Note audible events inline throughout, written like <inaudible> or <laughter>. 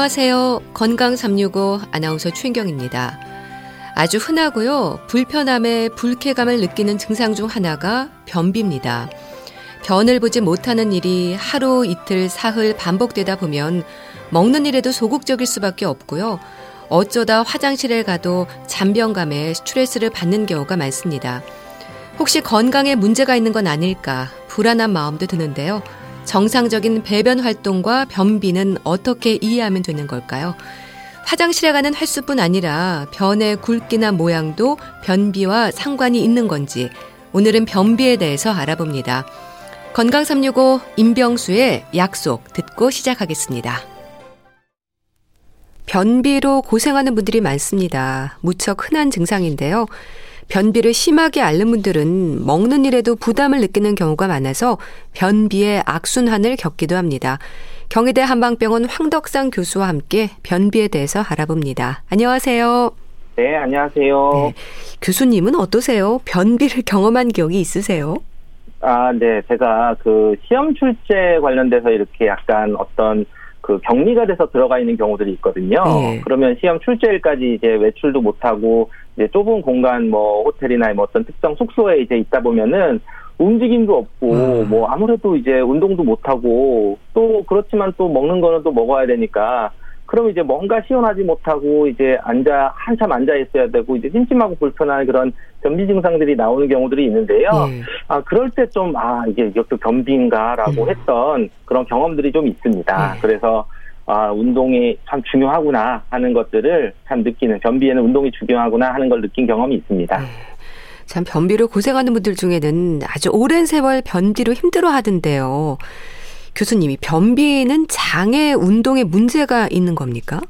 안녕하세요. 건강 365 아나운서 최인경입니다. 아주 흔하고요. 불편함에 불쾌감을 느끼는 증상 중 하나가 변비입니다. 변을 보지 못하는 일이 하루, 이틀, 사흘 반복되다 보면 먹는 일에도 소극적일 수밖에 없고요. 어쩌다 화장실에 가도 잔변감에 스트레스를 받는 경우가 많습니다. 혹시 건강에 문제가 있는 건 아닐까 불안한 마음도 드는데요. 정상적인 배변 활동과 변비는 어떻게 이해하면 되는 걸까요? 화장실에 가는 횟수뿐 아니라 변의 굵기나 모양도 변비와 상관이 있는 건지 오늘은 변비에 대해서 알아봅니다. 건강 365 임병수의 약속 듣고 시작하겠습니다. 변비로 고생하는 분들이 많습니다. 무척 흔한 증상인데요. 변비를 심하게 앓는 분들은 먹는 일에도 부담을 느끼는 경우가 많아서 변비의 악순환을 겪기도 합니다. 경희대 한방병원 황덕상 교수와 함께 변비에 대해서 알아봅니다. 안녕하세요. 네, 안녕하세요. 네. 교수님은 어떠세요? 변비를 <laughs> 경험한 기억이 있으세요? 아, 네. 제가 그 시험 출제 관련돼서 이렇게 약간 어떤 그 격리가 돼서 들어가 있는 경우들이 있거든요. 네. 그러면 시험 출제일까지 이제 외출도 못하고 이제 좁은 공간 뭐 호텔이나 뭐 어떤 특정 숙소에 이제 있다 보면은 움직임도 없고 음. 뭐 아무래도 이제 운동도 못 하고 또 그렇지만 또 먹는 거는 또 먹어야 되니까 그럼 이제 뭔가 시원하지 못하고 이제 앉아 한참 앉아 있어야 되고 이제 심심하고 불편한 그런 변비 증상들이 나오는 경우들이 있는데요. 네. 아 그럴 때 좀 아 이게 이것도 변비인가라고 음. 했던 그런 경험들이 좀 있습니다. 네. 그래서 아 운동이 참 중요하구나 하는 것들을 참 느끼는 변비에는 운동이 중요하구나 하는 걸 느낀 경험이 있습니다. 네. 참 변비로 고생하는 분들 중에는 아주 오랜 세월 변비로 힘들어 하던데요. 교수님이 변비는 장애 운동에 문제가 있는 겁니까?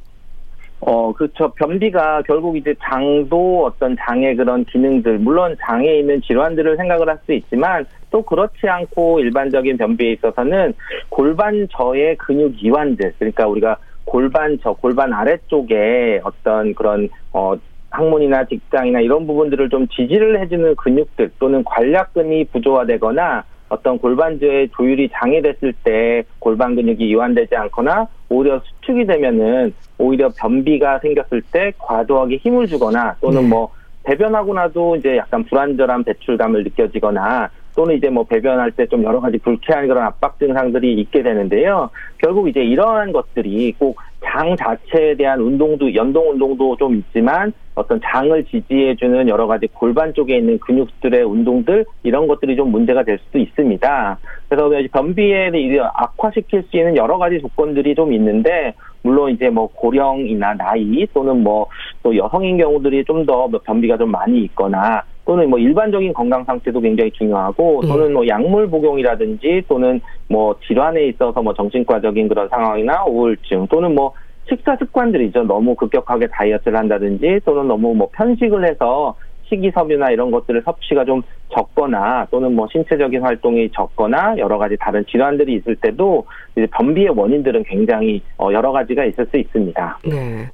어, 그렇죠. 변비가 결국 이제 장도 어떤 장애 그런 기능들, 물론 장에 있는 질환들을 생각을 할 수 있지만 또 그렇지 않고 일반적인 변비에 있어서는 골반저의 근육 이완들, 그러니까 우리가 골반저, 골반 아래쪽에 어떤 그런, 어, 항문이나 직장이나 이런 부분들을 좀 지지를 해주는 근육들 또는 관략근이 부조화되거나 어떤 골반저의 조율이 장애됐을 때 골반 근육이 이완되지 않거나 오히려 수축이 되면은 오히려 변비가 생겼을 때 과도하게 힘을 주거나 또는 네. 뭐 배변하고 나도 이제 약간 불안정한 배출감을 느껴지거나 또는 이제 뭐 배변할 때 좀 여러 가지 불쾌한 그런 압박 증상들이 있게 되는데요. 결국 이제 이러한 것들이 꼭 장 자체에 대한 운동도 연동 운동도 좀 있지만 어떤 장을 지지해주는 여러 가지 골반 쪽에 있는 근육들의 운동들 이런 것들이 좀 문제가 될 수도 있습니다. 그래서 변비에 악화시킬 수 있는 여러 가지 조건들이 좀 있는데 물론 이제 뭐 고령이나 나이 또는 뭐 또 여성인 경우들이 좀 더 변비가 좀 많이 있거나 또는 뭐 일반적인 건강 상태도 굉장히 중요하고 예. 또는 뭐 약물 복용이라든지 또는 뭐 질환에 있어서 뭐 정신과적인 그런 상황이나 우울증 또는 뭐 식사 습관들이죠. 너무 급격하게 다이어트를 한다든지 또는 너무 뭐 편식을 해서 식이섬유나 이런 것들을 섭취가 좀 적거나 또는 뭐 신체적인 활동이 적거나 여러 가지 다른 질환들이 있을 때도 이제 변비의 원인들은 굉장히 어, 여러 가지가 있을 수 있습니다. 네.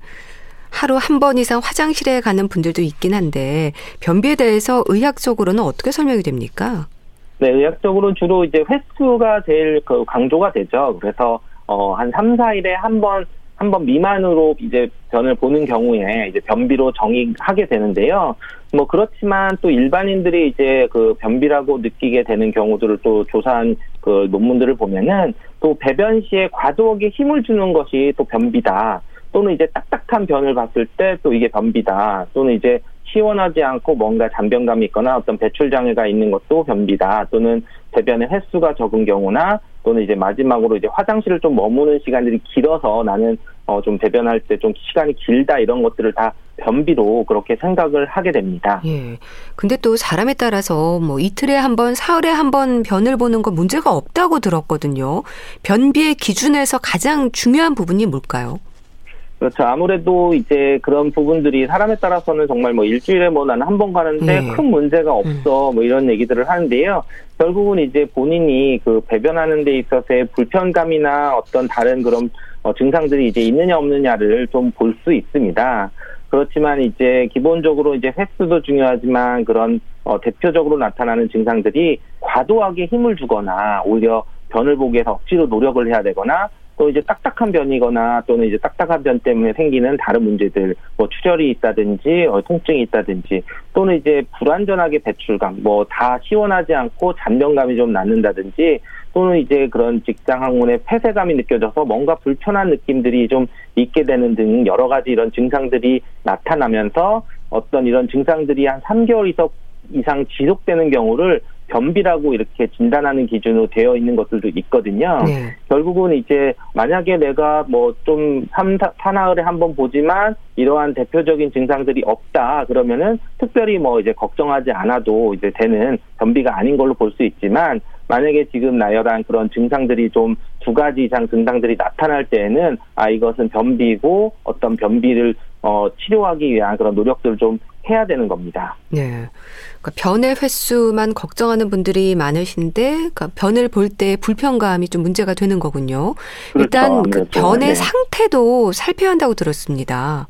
하루 한 번 이상 화장실에 가는 분들도 있긴 한데 변비에 대해서 의학적으로는 어떻게 설명이 됩니까? 네, 의학적으로 주로 이제 횟수가 제일 그 강조가 되죠. 그래서 어, 한 3, 4일에 한 번, 한 번 미만으로 이제 변을 보는 경우에 이제 변비로 정의하게 되는데요. 뭐 그렇지만 또 일반인들이 이제 그 변비라고 느끼게 되는 경우들을 또 조사한 그 논문들을 보면은 또 배변 시에 과도하게 힘을 주는 것이 또 변비다. 또는 이제 딱딱한 변을 봤을 때 또 이게 변비다. 또는 이제 시원하지 않고 뭔가 잔변감이 있거나 어떤 배출 장애가 있는 것도 변비다. 또는 배변의 횟수가 적은 경우나 또는 이제 마지막으로 이제 화장실을 좀 머무는 시간들이 길어서 나는 어좀 배변할 때 좀 시간이 길다 이런 것들을 다 변비로 그렇게 생각을 하게 됩니다. 예. 근데 또 사람에 따라서 뭐 이틀에 한 번, 사흘에 한 번 변을 보는 건 문제가 없다고 들었거든요. 변비의 기준에서 가장 중요한 부분이 뭘까요? 그렇죠. 아무래도 이제 그런 부분들이 사람에 따라서는 정말 뭐 일주일에 뭐 나는 한 번 가는데 네. 큰 문제가 없어 음. 뭐 이런 얘기들을 하는데요. 결국은 이제 본인이 그 배변하는 데 있어서의 불편감이나 어떤 다른 그런 어, 증상들이 이제 있느냐 없느냐를 좀 볼 수 있습니다. 그렇지만 이제 기본적으로 이제 횟수도 중요하지만 그런 어, 대표적으로 나타나는 증상들이 과도하게 힘을 주거나 오히려 변을 보기 위해서 억지로 노력을 해야 되거나 또 이제 딱딱한 변이거나 또는 이제 딱딱한 변 때문에 생기는 다른 문제들, 뭐 출혈이 있다든지 어, 통증이 있다든지 또는 이제 불완전하게 배출감, 뭐 다 시원하지 않고 잔병감이 좀 낳는다든지 또는 이제 그런 직장 항문에 폐쇄감이 느껴져서 뭔가 불편한 느낌들이 좀 있게 되는 등 여러 가지 이런 증상들이 나타나면서 어떤 이런 증상들이 한 3개월 이상 지속되는 경우를 변비라고 이렇게 진단하는 기준으로 되어 있는 것들도 있거든요. 네. 결국은 이제 만약에 내가 뭐좀 사나흘에 한 번 보지만 이러한 대표적인 증상들이 없다 그러면은 특별히 뭐 이제 걱정하지 않아도 이제 되는 변비가 아닌 걸로 볼 수 있지만 만약에 지금 나열한 그런 증상들이 좀 두 가지 이상 증상들이 나타날 때에는 아 이것은 변비고 어떤 변비를 어 치료하기 위한 그런 노력들을 좀 해야 되는 겁니다. 네. 그러니까 변의 횟수만 걱정하는 분들이 많으신데 그러니까 변을 볼 때 불편감이 좀 문제가 되는 거군요. 그렇죠. 일단 그 변의 네. 상태도 살펴야 한다고 들었습니다.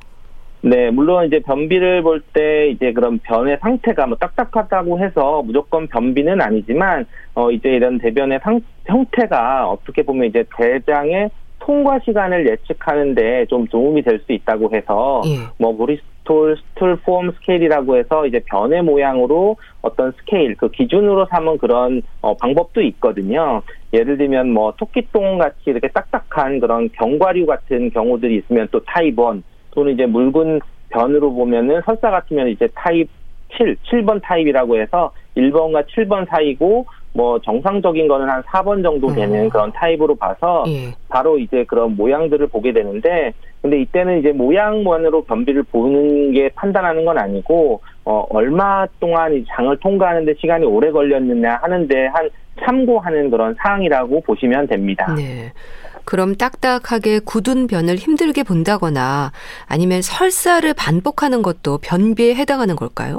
네, 물론 이제 변비를 볼 때 이제 그런 변의 상태가 뭐 딱딱하다고 해서 무조건 변비는 아니지만 어 이제 이런 대변의 상, 형태가 어떻게 보면 이제 대장의 통과 시간을 예측하는데 좀 도움이 될 수 있다고 해서 예. 뭐 stool stool form scale이라고 해서 이제 변의 모양으로 어떤 스케일 그 기준으로 삼은 그런 어, 방법도 있거든요. 예를 들면 뭐 토끼똥 같이 이렇게 딱딱한 그런 견과류 같은 경우들이 있으면 또 타입 1 또는 이제 묽은 변으로 보면은 설사 같으면 이제 타입 7, 7번 타입이라고 해서 1번과 7번 사이고 뭐 정상적인 거는 한 4번 정도 되는 음. 그런 타입으로 봐서 예. 바로 이제 그런 모양들을 보게 되는데 근데 이때는 이제 모양만으로 변비를 보는 게 판단하는 건 아니고 어 얼마 동안 이 장을 통과하는데 시간이 오래 걸렸느냐 하는데 한 참고하는 그런 사항이라고 보시면 됩니다. 네. 그럼 딱딱하게 굳은 변을 힘들게 본다거나 아니면 설사를 반복하는 것도 변비에 해당하는 걸까요?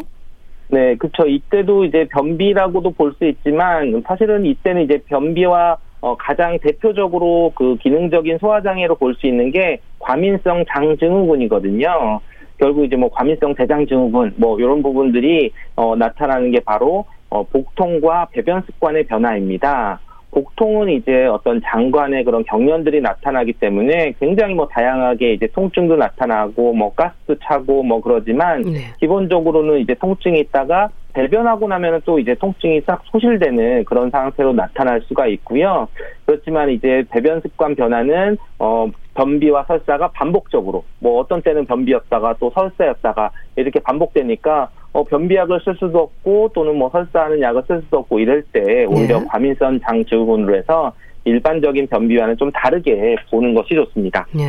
네, 그렇죠. 이때도 이제 변비라고도 볼 수 있지만 사실은 이때는 이제 변비와 어, 가장 대표적으로 그 기능적인 소화 장애로 볼 수 있는 게 과민성 장증후군이거든요. 결국 이제 뭐 과민성 대장증후군 뭐 이런 부분들이 어, 나타나는 게 바로 어, 복통과 배변 습관의 변화입니다. 복통은 이제 어떤 장관의 그런 경련들이 나타나기 때문에 굉장히 뭐 다양하게 이제 통증도 나타나고 뭐 가스도 차고 뭐 그러지만 네. 기본적으로는 이제 통증이 있다가 배변하고 나면은 또 이제 통증이 싹 소실되는 그런 상태로 나타날 수가 있고요. 그렇지만 이제 배변 습관 변화는 어 변비와 설사가 반복적으로 뭐 어떤 때는 변비였다가 또 설사였다가 이렇게 반복되니까 어, 변비약을 쓸 수도 없고 또는 뭐 설사하는 약을 쓸 수도 없고 이럴 때 오히려 네. 과민성 장 증후군으로 해서 일반적인 변비와는 좀 다르게 보는 것이 좋습니다. 네.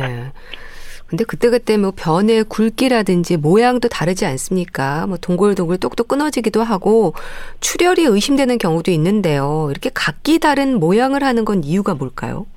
근데 그때그때 뭐 변의 굵기라든지 모양도 다르지 않습니까? 뭐 동글동글 똑똑 끊어지기도 하고 출혈이 의심되는 경우도 있는데요. 이렇게 각기 다른 모양을 하는 건 이유가 뭘까요?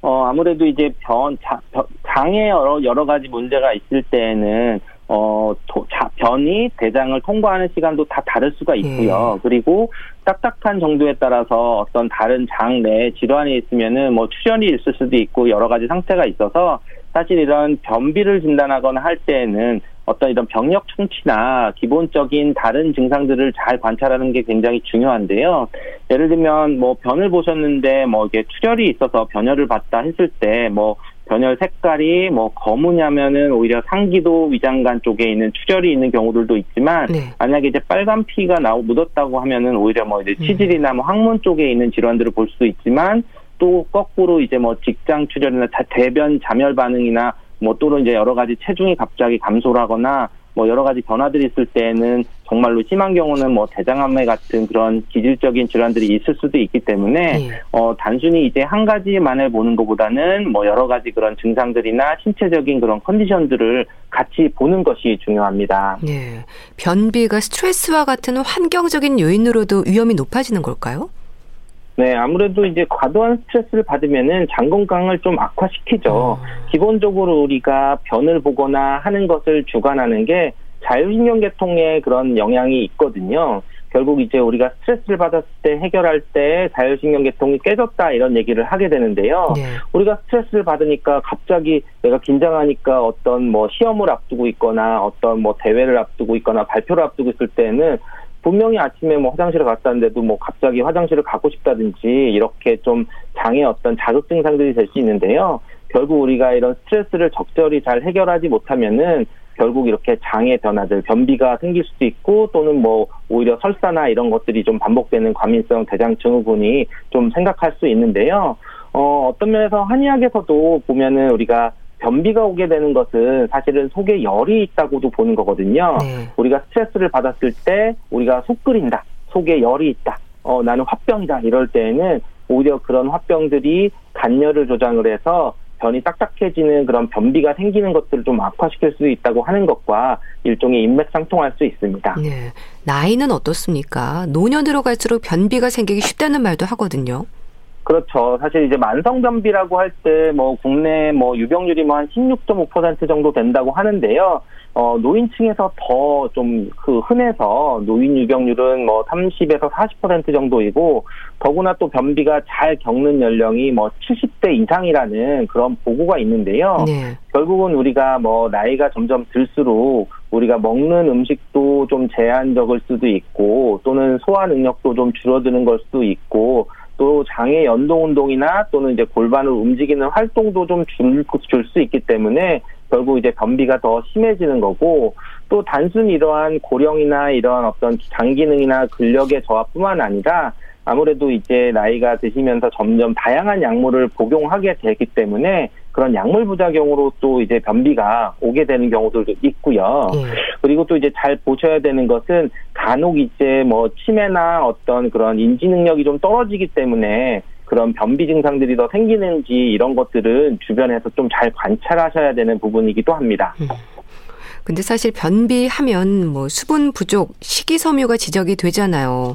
어, 아무래도 이제 변, 자, 장에 여러, 여러 가지 문제가 있을 때에는 어, 도, 자, 변이 대장을 통과하는 시간도 다 다를 수가 있고요. 예. 그리고 딱딱한 정도에 따라서 어떤 다른 장 내에 질환이 있으면은 뭐 출혈이 있을 수도 있고 여러 가지 상태가 있어서 사실 이런 변비를 진단하거나 할 때에는 어떤 이런 병력 충치나 기본적인 다른 증상들을 잘 관찰하는 게 굉장히 중요한데요. 예를 들면 뭐 변을 보셨는데 뭐 이게 출혈이 있어서 변혈을 봤다 했을 때 뭐 변혈 색깔이 뭐 검으냐면은 오히려 상기도 위장관 쪽에 있는 출혈이 있는 경우들도 있지만 네. 만약에 이제 빨간 피가 나오 묻었다고 하면은 오히려 뭐 이제 음. 치질이나 뭐 항문 쪽에 있는 질환들을 볼 수도 있지만 또 거꾸로 이제 뭐 직장 출혈이나 대변 잠열 반응이나 뭐 또는 이제 여러 가지 체중이 갑자기 감소하거나 뭐 여러 가지 변화들이 있을 때는 정말로 심한 경우는 뭐 대장암매 같은 그런 기질적인 질환들이 있을 수도 있기 때문에 네. 어 단순히 이제 한 가지만을 보는 것보다는 뭐 여러 가지 그런 증상들이나 신체적인 그런 컨디션들을 같이 보는 것이 중요합니다. 네. 변비가 스트레스와 같은 환경적인 요인으로도 위험이 높아지는 걸까요? 네, 아무래도 이제 과도한 스트레스를 받으면은 장 건강을 좀 악화시키죠. 어. 기본적으로 우리가 변을 보거나 하는 것을 주관하는 게 자율신경계통에 그런 영향이 있거든요. 결국 이제 우리가 스트레스를 받았을 때 해결할 때 자율신경계통이 깨졌다 이런 얘기를 하게 되는데요. 네. 우리가 스트레스를 받으니까 갑자기 내가 긴장하니까 어떤 뭐 시험을 앞두고 있거나 어떤 뭐 대회를 앞두고 있거나 발표를 앞두고 있을 때는 분명히 아침에 뭐 화장실을 갔다는데도 뭐 갑자기 화장실을 가고 싶다든지 이렇게 좀 장의 어떤 자극 증상들이 될 수 있는데요. 결국 우리가 이런 스트레스를 적절히 잘 해결하지 못하면은 결국 이렇게 장의 변화들, 변비가 생길 수도 있고 또는 뭐 오히려 설사나 이런 것들이 좀 반복되는 과민성 대장 증후군이 좀 생각할 수 있는데요. 어, 어떤 면에서 한의학에서도 보면은 우리가 변비가 오게 되는 것은 사실은 속에 열이 있다고도 보는 거거든요. 네. 우리가 스트레스를 받았을 때 우리가 속 끓인다. 속에 열이 있다. 어, 나는 화병이다. 이럴 때에는 오히려 그런 화병들이 간열을 조장을 해서 변이 딱딱해지는 그런 변비가 생기는 것들을 좀 악화시킬 수 있다고 하는 것과 일종의 인맥상통할 수 있습니다. 네. 나이는 어떻습니까? 노년으로 갈수록 변비가 생기기 쉽다는 말도 하거든요. 그렇죠. 사실 이제 만성변비라고 할 때 뭐 국내 뭐 유병률이 뭐 한 16.5% 정도 된다고 하는데요. 어, 노인층에서 더 좀 그 흔해서 노인 유병률은 뭐 30에서 40% 정도이고 더구나 또 변비가 잘 겪는 연령이 뭐 70대 이상이라는 그런 보고가 있는데요. 네. 결국은 우리가 뭐 나이가 점점 들수록 우리가 먹는 음식도 좀 제한적일 수도 있고 또는 소화 능력도 좀 줄어드는 걸 수도 있고 또 장의 연동 운동이나 또는 이제 골반을 움직이는 활동도 좀 줄 수 있기 때문에 결국 이제 변비가 더 심해지는 거고 또 단순히 이러한 고령이나 이러한 어떤 장 기능이나 근력의 저하뿐만 아니라 아무래도 이제 나이가 드시면서 점점 다양한 약물을 복용하게 되기 때문에 그런 약물 부작용으로 또 이제 변비가 오게 되는 경우들도 있고요. 예. 그리고 또 이제 잘 보셔야 되는 것은 간혹 이제 뭐 치매나 어떤 그런 인지 능력이 좀 떨어지기 때문에 그런 변비 증상들이 더 생기는지 이런 것들은 주변에서 좀 잘 관찰하셔야 되는 부분이기도 합니다. 음. 근데 사실 변비하면 뭐 수분 부족, 식이섬유가 지적이 되잖아요.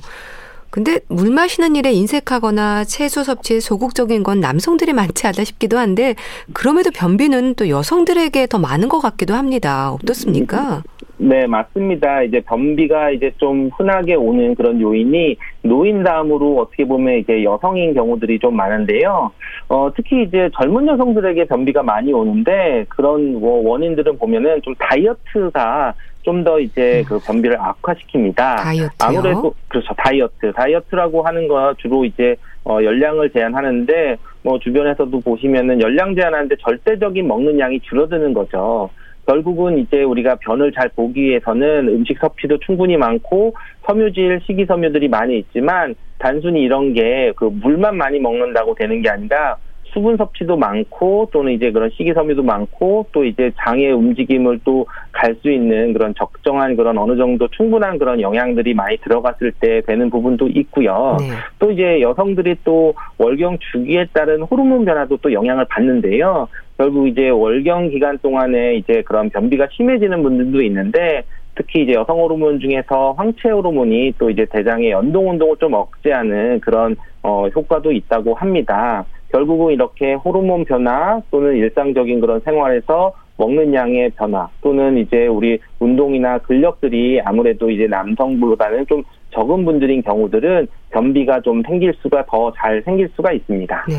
근데 물 마시는 일에 인색하거나 채소 섭취에 소극적인 건 남성들이 많지 않다 싶기도 한데 그럼에도 변비는 또 여성들에게 더 많은 것 같기도 합니다. 어떻습니까? 네, 맞습니다. 이제 변비가 이제 좀 흔하게 오는 그런 요인이 노인 다음으로 어떻게 보면 이제 여성인 경우들이 좀 많은데요. 어, 특히 이제 젊은 여성들에게 변비가 많이 오는데 그런 뭐 원인들은 보면은 좀 다이어트가 좀 더 이제 음. 그 변비를 악화시킵니다. 다이어트요? 아무래도 그렇죠. 다이어트. 다이어트라고 하는 거 주로 이제 어, 열량을 제한하는데 뭐 주변에서도 보시면은 열량 제한하는데 절대적인 먹는 양이 줄어드는 거죠. 결국은 이제 우리가 변을 잘 보기 위해서는 음식 섭취도 충분히 많고 섬유질, 식이섬유들이 많이 있지만 단순히 이런 게 그 물만 많이 먹는다고 되는 게 아니라 수분 섭취도 많고 또는 이제 그런 식이섬유도 많고 또 이제 장의 움직임을 또 갈 수 있는 그런 적정한 그런 어느 정도 충분한 그런 영양들이 많이 들어갔을 때 되는 부분도 있고요. 네. 또 이제 여성들이 또 월경 주기에 따른 호르몬 변화도 또 영향을 받는데요. 결국 이제 월경 기간 동안에 이제 그런 변비가 심해지는 분들도 있는데 특히 이제 여성 호르몬 중에서 황체 호르몬이 또 이제 대장의 연동 운동을 좀 억제하는 그런 어 효과도 있다고 합니다. 결국은 이렇게 호르몬 변화 또는 일상적인 그런 생활에서 먹는 양의 변화 또는 이제 우리 운동이나 근력들이 아무래도 이제 남성보다는 좀 적은 분들인 경우들은 변비가 좀 생길 수가 더 잘 생길 수가 있습니다. 네.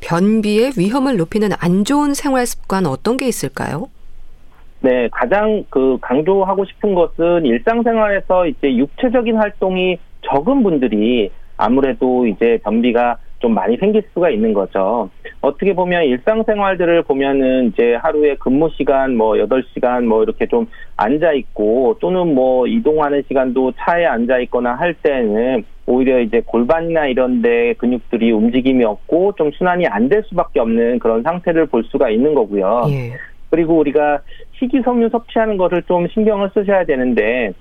변비의 위험을 높이는 안 좋은 생활 습관 어떤 게 있을까요? 네, 가장 그 강조하고 싶은 것은 일상생활에서 이제 육체적인 활동이 적은 분들이 아무래도 이제 변비가 좀 많이 생길 수가 있는 거죠. 어떻게 보면 일상생활들을 보면은 이제 하루에 근무 시간 뭐 8시간 뭐 이렇게 좀 앉아 있고 또는 뭐 이동하는 시간도 차에 앉아 있거나 할 때는 오히려 이제 골반이나 이런 데 근육들이 움직임이 없고 좀 순환이 안 될 수밖에 없는 그런 상태를 볼 수가 있는 거고요. 예. 그리고 우리가 식이섬유 섭취하는 것을 좀 신경을 쓰셔야 되는데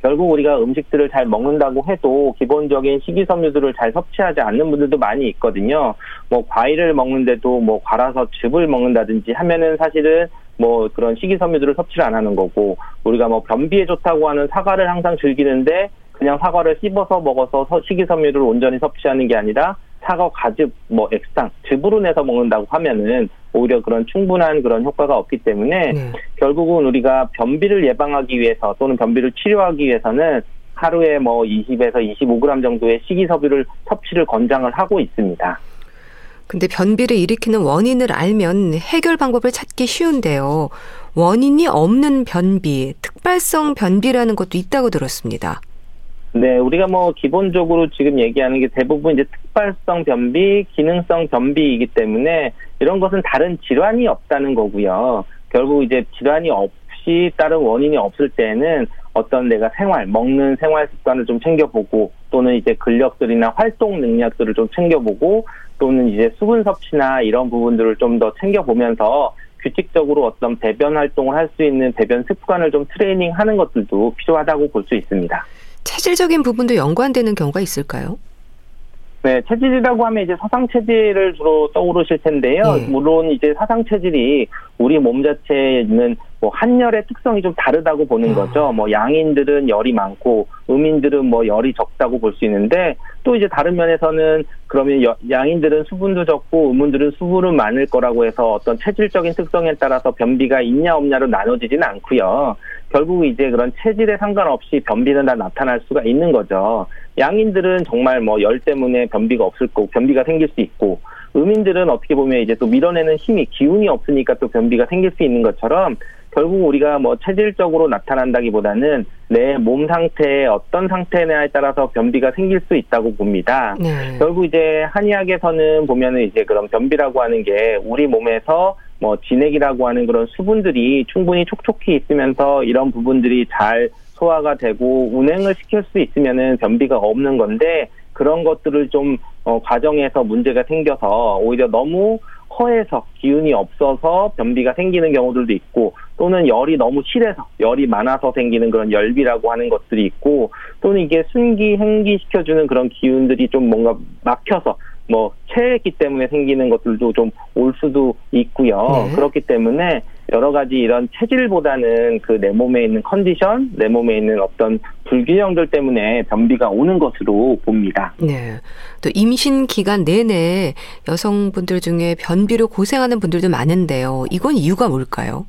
결국 우리가 음식들을 잘 먹는다고 해도 기본적인 식이섬유들을 잘 섭취하지 않는 분들도 많이 있거든요. 뭐 과일을 먹는데도 뭐 갈아서 즙을 먹는다든지 하면은 사실은 뭐 그런 식이섬유들을 섭취를 안 하는 거고 우리가 뭐 변비에 좋다고 하는 사과를 항상 즐기는데 그냥 사과를 씹어서 먹어서 식이섬유를 온전히 섭취하는 게 아니라 사과 과즙, 뭐 액상, 즙으로 내서 먹는다고 하면은 오히려 그런 충분한 그런 효과가 없기 때문에 네. 결국은 우리가 변비를 예방하기 위해서 또는 변비를 치료하기 위해서는 하루에 뭐 20에서 25g 정도의 식이섬유를 섭취를 권장을 하고 있습니다. 근데 변비를 일으키는 원인을 알면 해결 방법을 찾기 쉬운데요. 원인이 없는 변비, 특발성 변비라는 것도 있다고 들었습니다. 네, 우리가 뭐 기본적으로 지금 얘기하는 게 대부분 이제 특발성 변비, 기능성 변비이기 때문에 이런 것은 다른 질환이 없다는 거고요. 결국 이제 질환이 없이 다른 원인이 없을 때는 어떤 내가 생활, 먹는 생활 습관을 좀 챙겨보고 또는 이제 근력들이나 활동 능력들을 좀 챙겨보고 또는 이제 수분 섭취나 이런 부분들을 좀 더 챙겨보면서 규칙적으로 어떤 배변 활동을 할 수 있는 배변 습관을 좀 트레이닝 하는 것들도 필요하다고 볼 수 있습니다. 체질적인 부분도 연관되는 경우가 있을까요? 네, 체질이라고 하면 이제 사상 체질을 주로 떠오르실 텐데요. 네. 물론 이제 사상 체질이 우리 몸 자체에 있는 뭐 한열의 특성이 좀 다르다고 보는 아. 거죠. 뭐 양인들은 열이 많고 음인들은 뭐 열이 적다고 볼 수 있는데 또 이제 다른 면에서는 그러면 여, 양인들은 수분도 적고 음운들은 수분은 많을 거라고 해서 어떤 체질적인 특성에 따라서 변비가 있냐 없냐로 나눠지지는 않고요. 결국 이제 그런 체질에 상관없이 변비는 다 나타날 수가 있는 거죠. 양인들은 정말 뭐 열 때문에 변비가 없을 거고 변비가 생길 수 있고 음인들은 어떻게 보면 이제 또 밀어내는 힘이 기운이 없으니까 또 변비가 생길 수 있는 것처럼 결국 우리가 뭐 체질적으로 나타난다기보다는 내 몸 상태의 어떤 상태냐에 따라서 변비가 생길 수 있다고 봅니다. 네. 결국 이제 한의학에서는 보면은 이제 그런 변비라고 하는 게 우리 몸에서 뭐 진액이라고 하는 그런 수분들이 충분히 촉촉히 있으면서 이런 부분들이 잘 소화가 되고 운행을 시킬 수 있으면은 변비가 없는 건데 그런 것들을 좀 어, 과정에서 문제가 생겨서 오히려 너무 허해서 기운이 없어서 변비가 생기는 경우들도 있고 또는 열이 너무 실해서 열이 많아서 생기는 그런 열비라고 하는 것들이 있고 또는 이게 순기 행기 시켜주는 그런 기운들이 좀 뭔가 막혀서 뭐 체했기 때문에 생기는 것들도 좀 올 수도 있고요. 네. 그렇기 때문에 여러 가지 이런 체질보다는 그 내 몸에 있는 컨디션, 내 몸에 있는 어떤 불균형들 때문에 변비가 오는 것으로 봅니다. 네. 또 임신 기간 내내 여성분들 중에 변비로 고생하는 분들도 많은데요. 이건 이유가 뭘까요?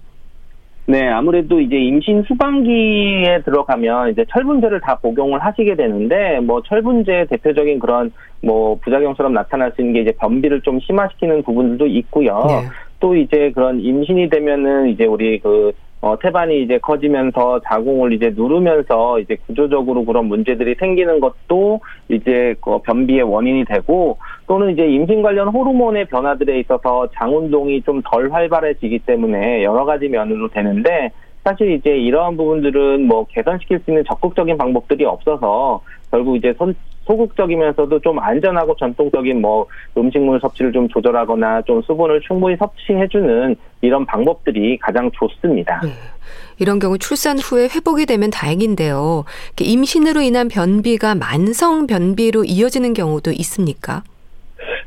네, 아무래도 이제 임신 후반기에 들어가면 이제 철분제를 다 복용을 하시게 되는데 뭐 철분제 대표적인 그런 뭐 부작용처럼 나타날 수 있는 게 이제 변비를 좀 심화시키는 부분들도 있고요. 네. 또 이제 그런 임신이 되면은 이제 우리 그 어, 태반이 이제 커지면서 자궁을 이제 누르면서 이제 구조적으로 그런 문제들이 생기는 것도 이제 그 변비의 원인이 되고 또는 이제 임신 관련 호르몬의 변화들에 있어서 장운동이 좀 덜 활발해지기 때문에 여러 가지 면으로 되는데 사실 이제 이러한 부분들은 뭐 개선시킬 수 있는 적극적인 방법들이 없어서 결국 이제 손, 소극적이면서도 좀 안전하고 전통적인 뭐 음식물 섭취를 좀 조절하거나 좀 수분을 충분히 섭취해주는 이런 방법들이 가장 좋습니다. 네. 이런 경우 출산 후에 회복이 되면 다행인데요. 임신으로 인한 변비가 만성 변비로 이어지는 경우도 있습니까?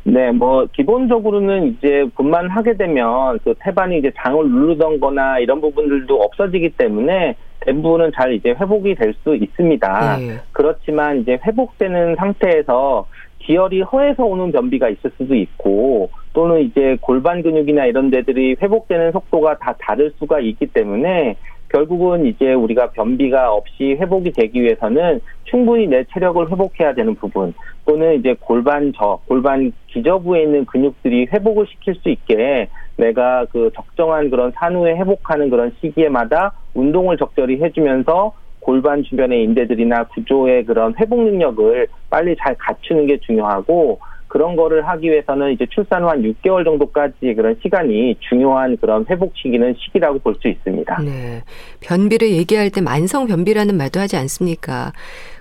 네, 뭐 기본적으로는 이제 분만하게 되면 그 태반이 이제 장을 누르던 거나 이런 부분들도 없어지기 때문에 대부분은 잘 이제 회복이 될 수 있습니다. 네. 그렇지만 이제 회복되는 상태에서 기혈이 허해서 오는 변비가 있을 수도 있고 또는 이제 골반 근육이나 이런 데들이 회복되는 속도가 다 다를 수가 있기 때문에 결국은 이제 우리가 변비가 없이 회복이 되기 위해서는 충분히 내 체력을 회복해야 되는 부분 또는 이제 골반 저 골반 기저부에 있는 근육들이 회복을 시킬 수 있게 내가 그 적정한 그런 산후에 회복하는 그런 시기에마다 운동을 적절히 해주면서 골반 주변의 인대들이나 구조의 그런 회복 능력을 빨리 잘 갖추는 게 중요하고 그런 거를 하기 위해서는 이제 출산 후 한 6개월 정도까지 그런 시간이 중요한 그런 회복 시기는 시기라고 볼 수 있습니다. 네. 변비를 얘기할 때 만성 변비라는 말도 하지 않습니까?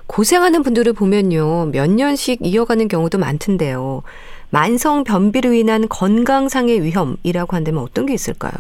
고생하는 분들을 보면요. 몇 년씩 이어가는 경우도 많던데요. 만성 변비로 인한 건강상의 위험이라고 한다면 어떤 게 있을까요?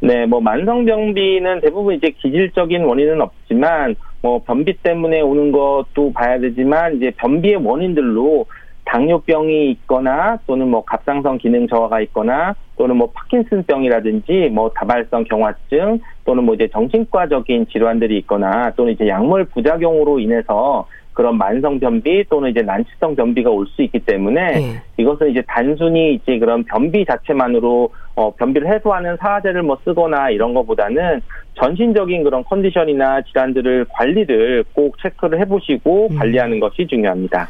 네, 뭐 만성 변비는 대부분 이제 기질적인 원인은 없지만 뭐 변비 때문에 오는 것도 봐야 되지만 이제 변비의 원인들로 당뇨병이 있거나 또는 뭐 갑상선 기능 저하가 있거나 또는 뭐 파킨슨병이라든지 뭐 다발성 경화증 또는 뭐 이제 정신과적인 질환들이 있거나 또는 이제 약물 부작용으로 인해서 그런 만성 변비 또는 이제 난치성 변비가 올 수 있기 때문에 네. 이것은 이제 단순히 이제 그런 변비 자체만으로 어 변비를 해소하는 사제를 뭐 쓰거나 이런 것보다는 전신적인 그런 컨디션이나 질환들을 관리를 꼭 체크를 해보시고 음. 관리하는 것이 중요합니다.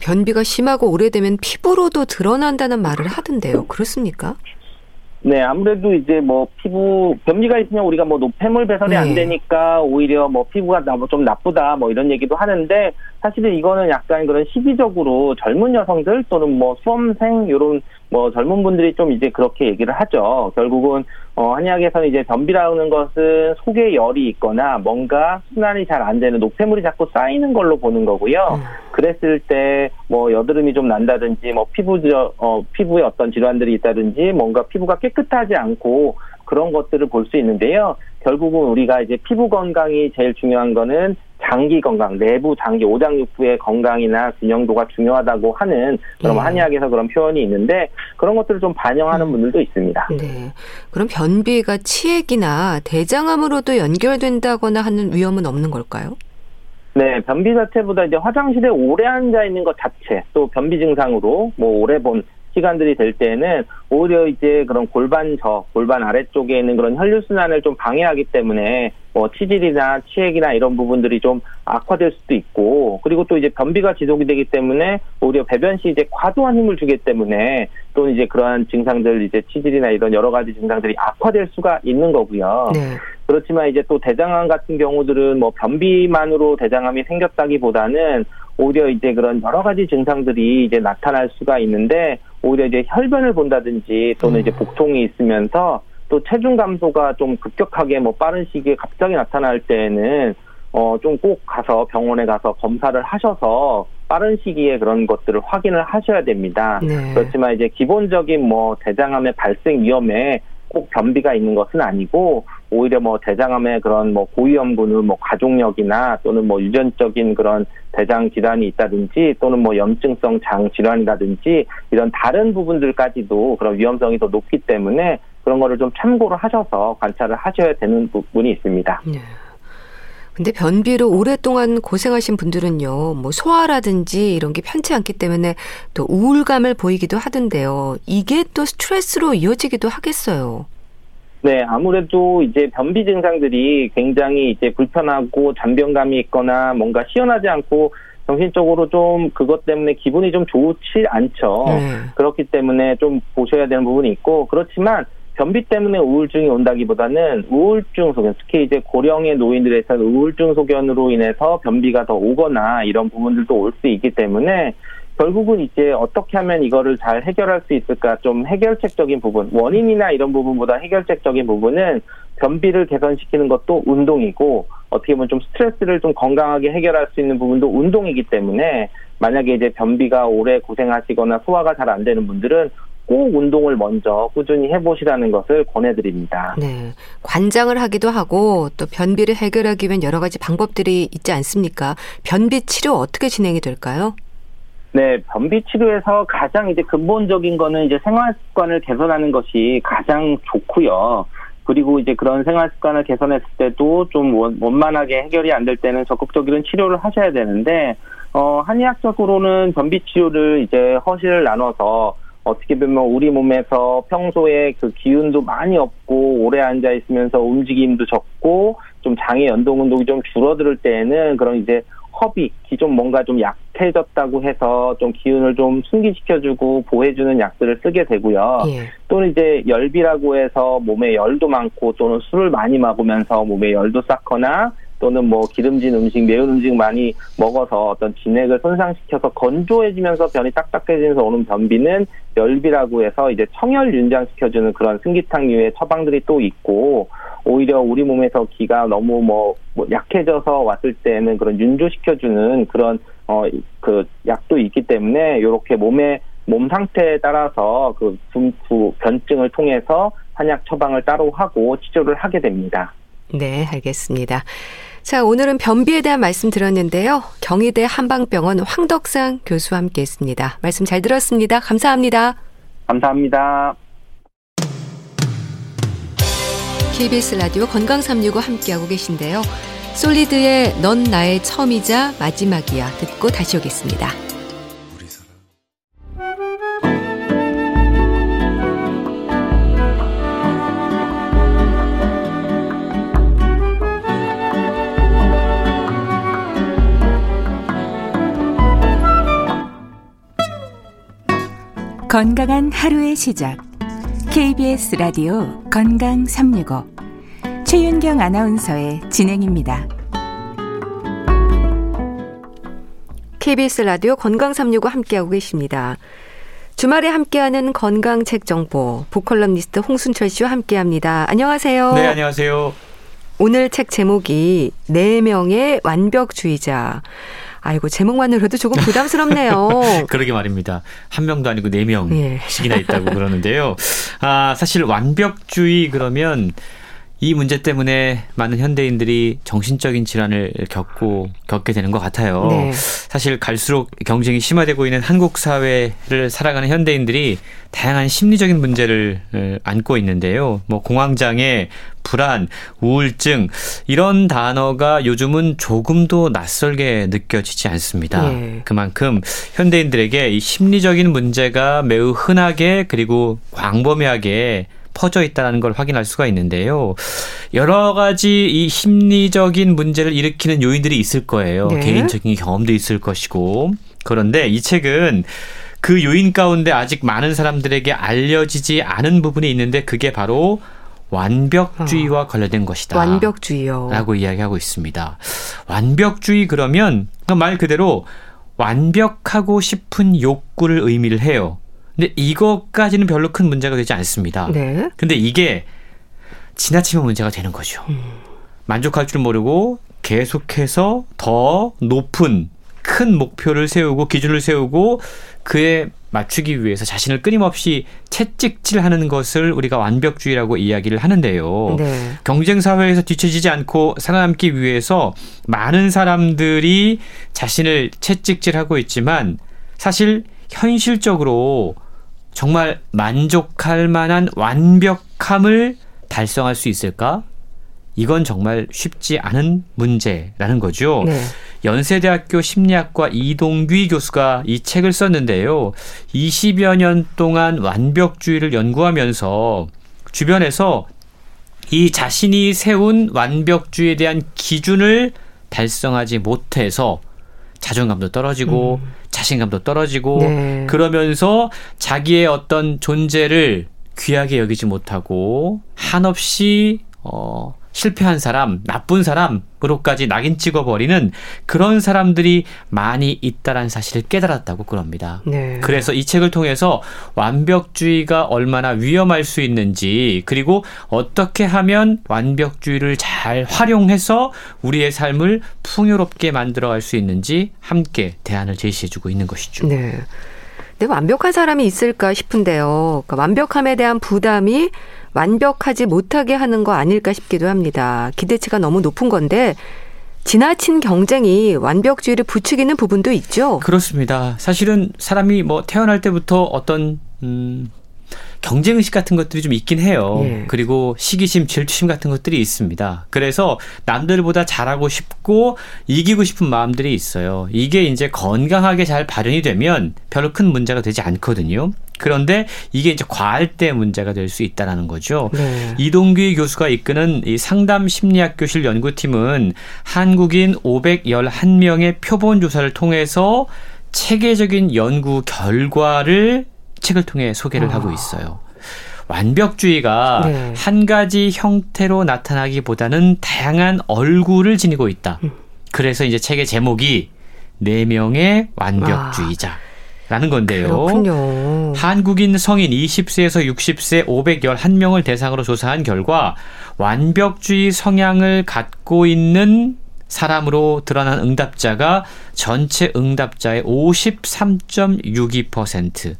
변비가 심하고 오래되면 피부로도 드러난다는 말을 하던데요. 그렇습니까? 네, 아무래도 이제 뭐 피부 변비가 있으면 우리가 뭐 노폐물 배설이 네. 안 되니까 오히려 뭐 피부가 좀 나쁘다 뭐 이런 얘기도 하는데 사실은 이거는 약간 그런 시기적으로 젊은 여성들 또는 뭐 수험생 이런 뭐 젊은 분들이 좀 이제 그렇게 얘기를 하죠. 결국은 어 한의학에서는 이제 변비라는 것은 속에 열이 있거나 뭔가 순환이 잘 안 되는 노폐물이 자꾸 쌓이는 걸로 보는 거고요. 음. 그랬을 때 뭐 여드름이 좀 난다든지 뭐 피부 어 피부에 어떤 질환들이 있다든지 뭔가 피부가 깨끗하지 않고 그런 것들을 볼 수 있는데요. 결국은 우리가 이제 피부 건강이 제일 중요한 거는 장기 건강, 내부 장기 오장육부의 건강이나 균형도가 중요하다고 하는 그런 네. 한의학에서 그런 표현이 있는데 그런 것들을 좀 반영하는 음. 분들도 있습니다. 네. 그럼 변비가 치액이나 대장암으로도 연결된다거나 하는 위험은 없는 걸까요? 네, 변비 자체보다 이제 화장실에 오래 앉아 있는 것 자체, 또 변비 증상으로 뭐 오래 본 시간들이 될 때는 오히려 이제 그런 골반 저, 골반 아래쪽에 있는 그런 혈류 순환을 좀 방해하기 때문에 뭐 치질이나 치액이나 이런 부분들이 좀 악화될 수도 있고 그리고 또 이제 변비가 지속이 되기 때문에 오히려 배변 시 이제 과도한 힘을 주기 때문에 또 이제 그러한 증상들 이제 치질이나 이런 여러 가지 증상들이 악화될 수가 있는 거고요. 네. 그렇지만 이제 또 대장암 같은 경우들은 뭐 변비만으로 대장암이 생겼다기보다는 오히려 이제 그런 여러 가지 증상들이 이제 나타날 수가 있는데 오히려 이제 혈변을 본다든지 또는 음. 이제 복통이 있으면서 또 체중 감소가 좀 급격하게 뭐 빠른 시기에 갑자기 나타날 때에는 어 좀 꼭 가서 병원에 가서 검사를 하셔서 빠른 시기에 그런 것들을 확인을 하셔야 됩니다. 네. 그렇지만 이제 기본적인 뭐 대장암의 발생 위험에 꼭 변비가 있는 것은 아니고 오히려 뭐 대장암의 그런 뭐 고위험군을 뭐 가족력이나 또는 뭐 유전적인 그런 대장 질환이 있다든지 또는 뭐 염증성 장 질환이라든지 이런 다른 부분들까지도 그런 위험성이 더 높기 때문에 그런 거를 좀 참고를 하셔서 관찰을 하셔야 되는 부분이 있습니다. 네. 근데 변비로 오랫동안 고생하신 분들은요, 뭐 소화라든지 이런 게 편치 않기 때문에 또 우울감을 보이기도 하던데요. 이게 또 스트레스로 이어지기도 하겠어요. 네, 아무래도 이제 변비 증상들이 굉장히 이제 불편하고 잔변감이 있거나 뭔가 시원하지 않고 정신적으로 좀 그것 때문에 기분이 좀 좋지 않죠. 네. 그렇기 때문에 좀 보셔야 되는 부분이 있고 그렇지만 변비 때문에 우울증이 온다기보다는 우울증 소견, 특히 이제 고령의 노인들에서는 우울증 소견으로 인해서 변비가 더 오거나 이런 부분들도 올 수 있기 때문에 결국은 이제 어떻게 하면 이거를 잘 해결할 수 있을까? 좀 해결책적인 부분, 원인이나 이런 부분보다 해결책적인 부분은 변비를 개선시키는 것도 운동이고 어떻게 보면 좀 스트레스를 좀 건강하게 해결할 수 있는 부분도 운동이기 때문에 만약에 이제 변비가 오래 고생하시거나 소화가 잘 안 되는 분들은 꼭 운동을 먼저 꾸준히 해보시라는 것을 권해드립니다. 네. 관장을 하기도 하고 또 변비를 해결하기 위한 여러 가지 방법들이 있지 않습니까? 변비 치료 어떻게 진행이 될까요? 네, 변비 치료에서 가장 이제 근본적인 거는 이제 생활 습관을 개선하는 것이 가장 좋고요. 그리고 이제 그런 생활 습관을 개선했을 때도 좀 원만하게 해결이 안 될 때는 적극적인 치료를 하셔야 되는데, 어, 한의학적으로는 변비 치료를 이제 허실을 나눠서 어떻게 보면 우리 몸에서 평소에 그 기운도 많이 없고 오래 앉아 있으면서 움직임도 적고 좀 장의 연동 운동이 좀 줄어들 때에는 그런 이제 허비, 기존 뭔가 좀 약해졌다고 해서 좀 기운을 좀 승기시켜주고 보호해주는 약들을 쓰게 되고요. 예. 또는 이제 열비라고 해서 몸에 열도 많고 또는 술을 많이 먹으면서 몸에 열도 쌓거나 또는 뭐 기름진 음식, 매운 음식 많이 먹어서 어떤 진액을 손상시켜서 건조해지면서 변이 딱딱해지면서 오는 변비는 열비라고 해서 이제 청열 윤장시켜주는 그런 승기탕류의 처방들이 또 있고 오히려 우리 몸에서 기가 너무 뭐, 뭐 약해져서 왔을 때는 그런 윤조시켜주는 그런 어 그 약도 있기 때문에 이렇게 몸의 몸 상태에 따라서 그 분수 변증을 통해서 한약 처방을 따로 하고 치료를 하게 됩니다. 네, 알겠습니다. 자, 오늘은 변비에 대한 말씀 들었는데요. 경희대 한방병원 황덕상 교수와 함께 했습니다. 말씀 잘 들었습니다. 감사합니다. 감사합니다. KBS 라디오 건강 365 함께하고 계신데요. 솔리드의 넌 나의 처음이자 마지막이야 듣고 다시 오겠습니다. 건강한 하루의 시작. KBS 라디오 건강 365 최윤경 아나운서의 진행입니다. KBS 라디오 건강 365 함께하고 계십니다. 주말에 함께하는 건강 책 정보 보컬럼니스트 홍순철 씨와 함께합니다. 안녕하세요. 네, 안녕하세요. 오늘 책 제목이 네 명의 완벽주의자. 아이고 제목만으로도 조금 부담스럽네요. <laughs> 그러게 말입니다. 한 명도 아니고 네 명씩이나 예. 있다고 그러는데요. 아 사실 완벽주의 그러면 이 문제 때문에 많은 현대인들이 정신적인 질환을 겪고 겪게 되는 것 같아요. 네. 사실 갈수록 경쟁이 심화되고 있는 한국 사회를 살아가는 현대인들이 다양한 심리적인 문제를 안고 있는데요. 뭐 공황장애, 불안, 우울증 이런 단어가 요즘은 조금도 낯설게 느껴지지 않습니다. 네. 그만큼 현대인들에게 이 심리적인 문제가 매우 흔하게 그리고 광범위하게 퍼져 있다는 걸 확인할 수가 있는데요. 여러 가지 이 심리적인 문제를 일으키는 요인들이 있을 거예요. 네. 개인적인 경험도 있을 것이고. 그런데 이 책은 그 요인 가운데 아직 많은 사람들에게 알려지지 않은 부분이 있는데 그게 바로 완벽주의와 어. 관련된 것이다. 완벽주의요. 라고 이야기하고 있습니다. 완벽주의 그러면 그말 그대로 완벽하고 싶은 욕구를 의미를 해요. 근데 이것까지는 별로 큰 문제가 되지 않습니다. 네. 근데 이게 지나치면 문제가 되는 거죠. 음. 만족할 줄 모르고 계속해서 더 높은 큰 목표를 세우고 기준을 세우고 그에 맞추기 위해서 자신을 끊임없이 채찍질하는 것을 우리가 완벽주의라고 이야기를 하는데요. 네. 경쟁 사회에서 뒤처지지 않고 살아남기 위해서 많은 사람들이 자신을 채찍질하고 있지만 사실 현실적으로 정말 만족할 만한 완벽함을 달성할 수 있을까? 이건 정말 쉽지 않은 문제라는 거죠. 네. 연세대학교 심리학과 이동규 교수가 이 책을 썼는데요. 20여 년 동안 완벽주의를 연구하면서 주변에서 이 자신이 세운 완벽주의에 대한 기준을 달성하지 못해서 자존감도 떨어지고 음. 자신감도 떨어지고 네. 그러면서 자기의 어떤 존재를 귀하게 여기지 못하고 한없이 어 실패한 사람, 나쁜 사람으로까지 낙인 찍어버리는 그런 사람들이 많이 있다라는 사실을 깨달았다고 그럽니다. 네. 그래서 이 책을 통해서 완벽주의가 얼마나 위험할 수 있는지 그리고 어떻게 하면 완벽주의를 잘 활용해서 우리의 삶을 풍요롭게 만들어갈 수 있는지 함께 대안을 제시해주고 있는 것이죠. 네. 근 완벽한 사람이 있을까 싶은데요. 그러니까 완벽함에 대한 부담이 완벽하지 못하게 하는 거 아닐까 싶기도 합니다. 기대치가 너무 높은 건데 지나친 경쟁이 완벽주의를 부추기는 부분도 있죠. 그렇습니다. 사실은 사람이 뭐 태어날 때부터 어떤 음 경쟁 의식 같은 것들이 좀 있긴 해요. 예. 그리고 시기심, 질투심 같은 것들이 있습니다. 그래서 남들보다 잘하고 싶고 이기고 싶은 마음들이 있어요. 이게 이제 건강하게 잘 발현이 되면 별로 큰 문제가 되지 않거든요. 그런데 이게 이제 과할 때 문제가 될 수 있다라는 거죠. 네. 이동규 교수가 이끄는 이 상담 심리학 교실 연구팀은 한국인 511명의 표본 조사를 통해서 체계적인 연구 결과를 책을 통해 소개를 아. 하고 있어요. 완벽주의가 네. 한 가지 형태로 나타나기보다는 다양한 얼굴을 지니고 있다. 음. 그래서 이제 책의 제목이 네 명의 완벽주의자. 아. 라는 건데요. 그렇군요. 한국인 성인 20세에서 60세 511명을 대상으로 조사한 결과 완벽주의 성향을 갖고 있는 사람으로 드러난 응답자가 전체 응답자의 53.62%.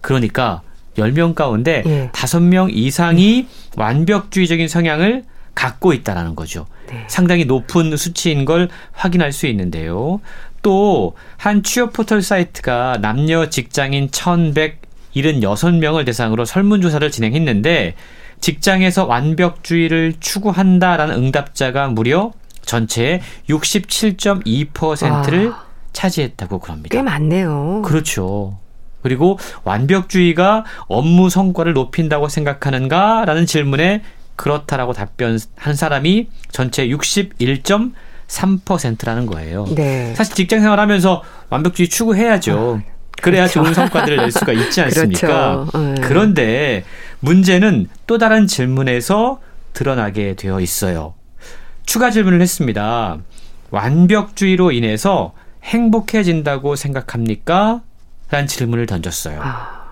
그러니까 10명 가운데 예. 5명 이상이 완벽주의적인 성향을 갖고 있다라는 거죠. 네. 상당히 높은 수치인 걸 확인할 수 있는데요. 또 한 취업 포털 사이트가 남녀 직장인 1176명을 대상으로 설문조사를 진행했는데 직장에서 완벽주의를 추구한다라는 응답자가 무려 전체의 67.2%를 와, 차지했다고 그럽니다. 꽤 많네요. 그렇죠. 그리고 완벽주의가 업무 성과를 높인다고 생각하는가라는 질문에 그렇다라고 답변한 사람이 전체 61. 3%라는 거예요. 네. 사실 직장 생활하면서 완벽주의 추구해야죠. 아, 그래야 그렇죠. 좋은 성과들을 낼 수가 있지 <laughs> 않습니까? 그렇죠. 네. 그런데 문제는 또 다른 질문에서 드러나게 되어 있어요. 추가 질문을 했습니다. 완벽주의로 인해서 행복해진다고 생각합니까? 라는 질문을 던졌어요. 아.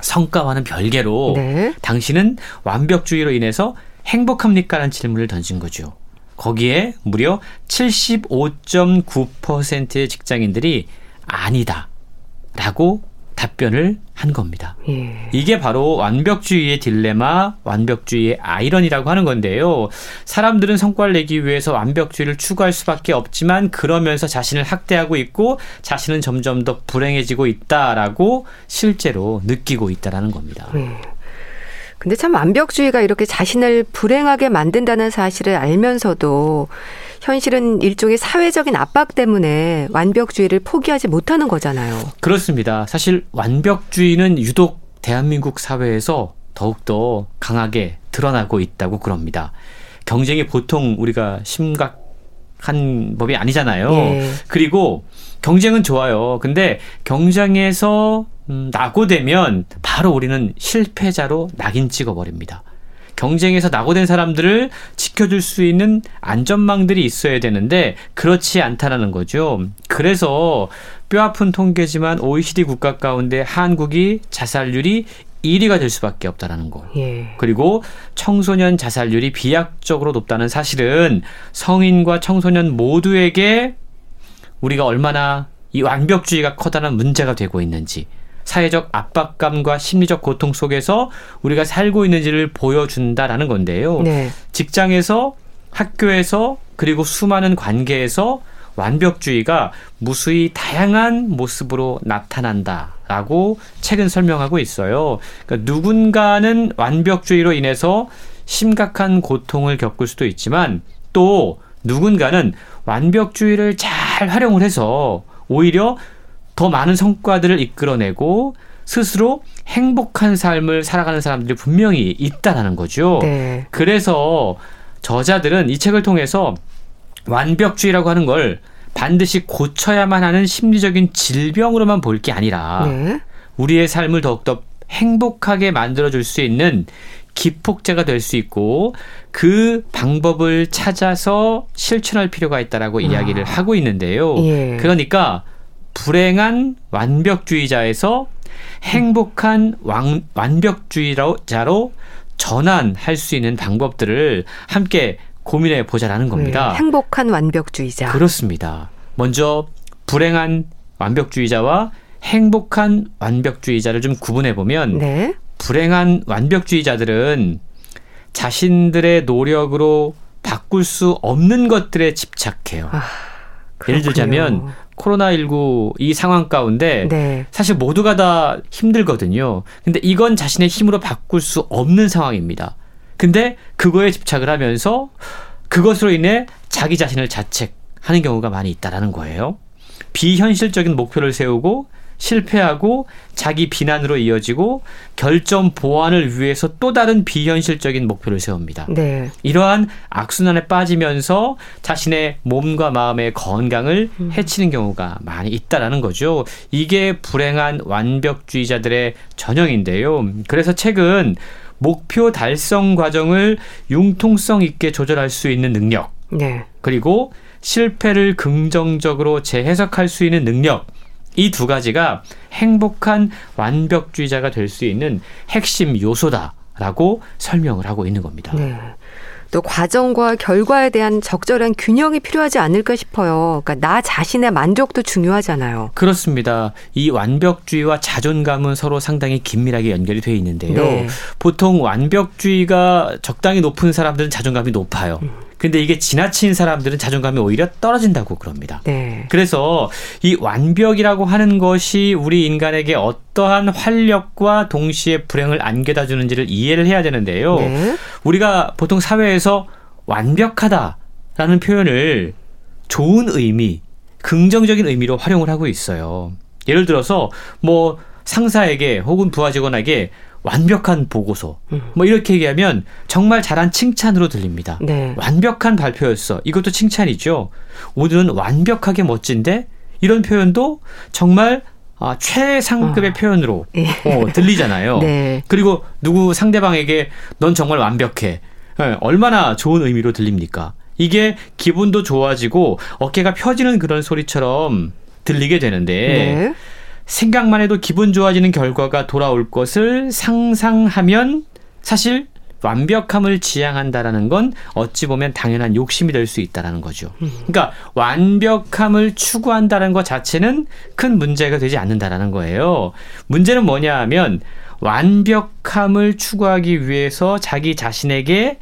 성과와는 별개로 네. 당신은 완벽주의로 인해서 행복합니까? 라는 질문을 던진 거죠. 거기에 무려 75.9%의 직장인들이 아니다. 라고 답변을 한 겁니다. 예. 이게 바로 완벽주의의 딜레마, 완벽주의의 아이러니라고 하는 건데요. 사람들은 성과를 내기 위해서 완벽주의를 추구할 수밖에 없지만 그러면서 자신을 학대하고 있고 자신은 점점 더 불행해지고 있다라고 실제로 느끼고 있다라는 겁니다. 예. 근데 참 완벽주의가 이렇게 자신을 불행하게 만든다는 사실을 알면서도 현실은 일종의 사회적인 압박 때문에 완벽주의를 포기하지 못하는 거잖아요. 그렇습니다. 사실 완벽주의는 유독 대한민국 사회에서 더욱더 강하게 드러나고 있다고 그럽니다. 경쟁이 보통 우리가 심각한 법이 아니잖아요. 예. 그리고 경쟁은 좋아요. 근데 경쟁에서 음, 낙오되면 바로 우리는 실패자로 낙인 찍어버립니다. 경쟁에서 낙오된 사람들을 지켜줄 수 있는 안전망들이 있어야 되는데 그렇지 않다라는 거죠. 그래서 뼈아픈 통계지만 OECD 국가 가운데 한국이 자살률이 1위가 될 수밖에 없다라는 거. 예. 그리고 청소년 자살률이 비약적으로 높다는 사실은 성인과 청소년 모두에게 우리가 얼마나 이 완벽주의가 커다란 문제가 되고 있는지 사회적 압박감과 심리적 고통 속에서 우리가 살고 있는지를 보여준다라는 건데요. 네. 직장에서 학교에서 그리고 수많은 관계에서 완벽주의가 무수히 다양한 모습으로 나타난다라고 책은 설명하고 있어요. 그러니까 누군가는 완벽주의로 인해서 심각한 고통을 겪을 수도 있지만 또 누군가는 완벽주의를 잘 활용을 해서 오히려 더 많은 성과들을 이끌어내고 스스로 행복한 삶을 살아가는 사람들이 분명히 있다라는 거죠. 네. 그래서 저자들은 이 책을 통해서 완벽주의라고 하는 걸 반드시 고쳐야만 하는 심리적인 질병으로만 볼 게 아니라 네. 우리의 삶을 더욱더 행복하게 만들어줄 수 있는 기폭제가 될 수 있고 그 방법을 찾아서 실천할 필요가 있다라고 아. 이야기를 하고 있는데요. 예. 그러니까 불행한 완벽주의자에서 행복한 완, 완벽주의자로 전환할 수 있는 방법들을 함께 고민해 보자라는 겁니다. 네, 행복한 완벽주의자. 그렇습니다. 먼저 불행한 완벽주의자와 행복한 완벽주의자를 좀 구분해 보면 네. 불행한 완벽주의자들은 자신들의 노력으로 바꿀 수 없는 것들에 집착해요. 아, 예를 들자면 코로나19 이 상황 가운데 네. 사실 모두가 다 힘들거든요. 근데 이건 자신의 힘으로 바꿀 수 없는 상황입니다. 근데 그거에 집착을 하면서 그것으로 인해 자기 자신을 자책하는 경우가 많이 있다라는 거예요. 비현실적인 목표를 세우고 실패하고 자기 비난으로 이어지고 결점 보완을 위해서 또 다른 비현실적인 목표를 세웁니다. 네. 이러한 악순환에 빠지면서 자신의 몸과 마음의 건강을 음. 해치는 경우가 많이 있다라는 거죠. 이게 불행한 완벽주의자들의 전형인데요. 그래서 책은 목표 달성 과정을 융통성 있게 조절할 수 있는 능력. 네. 그리고 실패를 긍정적으로 재해석할 수 있는 능력. 이 두 가지가 행복한 완벽주의자가 될 수 있는 핵심 요소다라고 설명을 하고 있는 겁니다. 네. 또 과정과 결과에 대한 적절한 균형이 필요하지 않을까 싶어요. 그러니까 나 자신의 만족도 중요하잖아요. 그렇습니다. 이 완벽주의와 자존감은 서로 상당히 긴밀하게 연결이 되어 있는데요. 네. 보통 완벽주의가 적당히 높은 사람들은 자존감이 높아요. 음. 근데 이게 지나친 사람들은 자존감이 오히려 떨어진다고 그럽니다. 네. 그래서 이 완벽이라고 하는 것이 우리 인간에게 어떠한 활력과 동시에 불행을 안겨다 주는지를 이해를 해야 되는데요. 네. 우리가 보통 사회에서 완벽하다라는 표현을 좋은 의미, 긍정적인 의미로 활용을 하고 있어요. 예를 들어서 뭐 상사에게 혹은 부하 직원에게 완벽한 보고서. 음. 뭐 이렇게 얘기하면 정말 잘한 칭찬으로 들립니다. 네. 완벽한 발표였어. 이것도 칭찬이죠. 오늘은 완벽하게 멋진데 이런 표현도 정말 아, 최상급의 어. 표현으로 예. 어, 들리잖아요. <laughs> 네. 그리고 누구 상대방에게 넌 정말 완벽해. 네, 얼마나 좋은 의미로 들립니까? 이게 기분도 좋아지고 어깨가 펴지는 그런 소리처럼 들리게 되는데 네. 생각만 해도 기분 좋아지는 결과가 돌아올 것을 상상하면 사실 완벽함을 지향한다라는 건 어찌 보면 당연한 욕심이 될 수 있다라는 거죠. 음. 그러니까 완벽함을 추구한다는 것 자체는 큰 문제가 되지 않는다라는 거예요. 문제는 뭐냐 하면 완벽함을 추구하기 위해서 자기 자신에게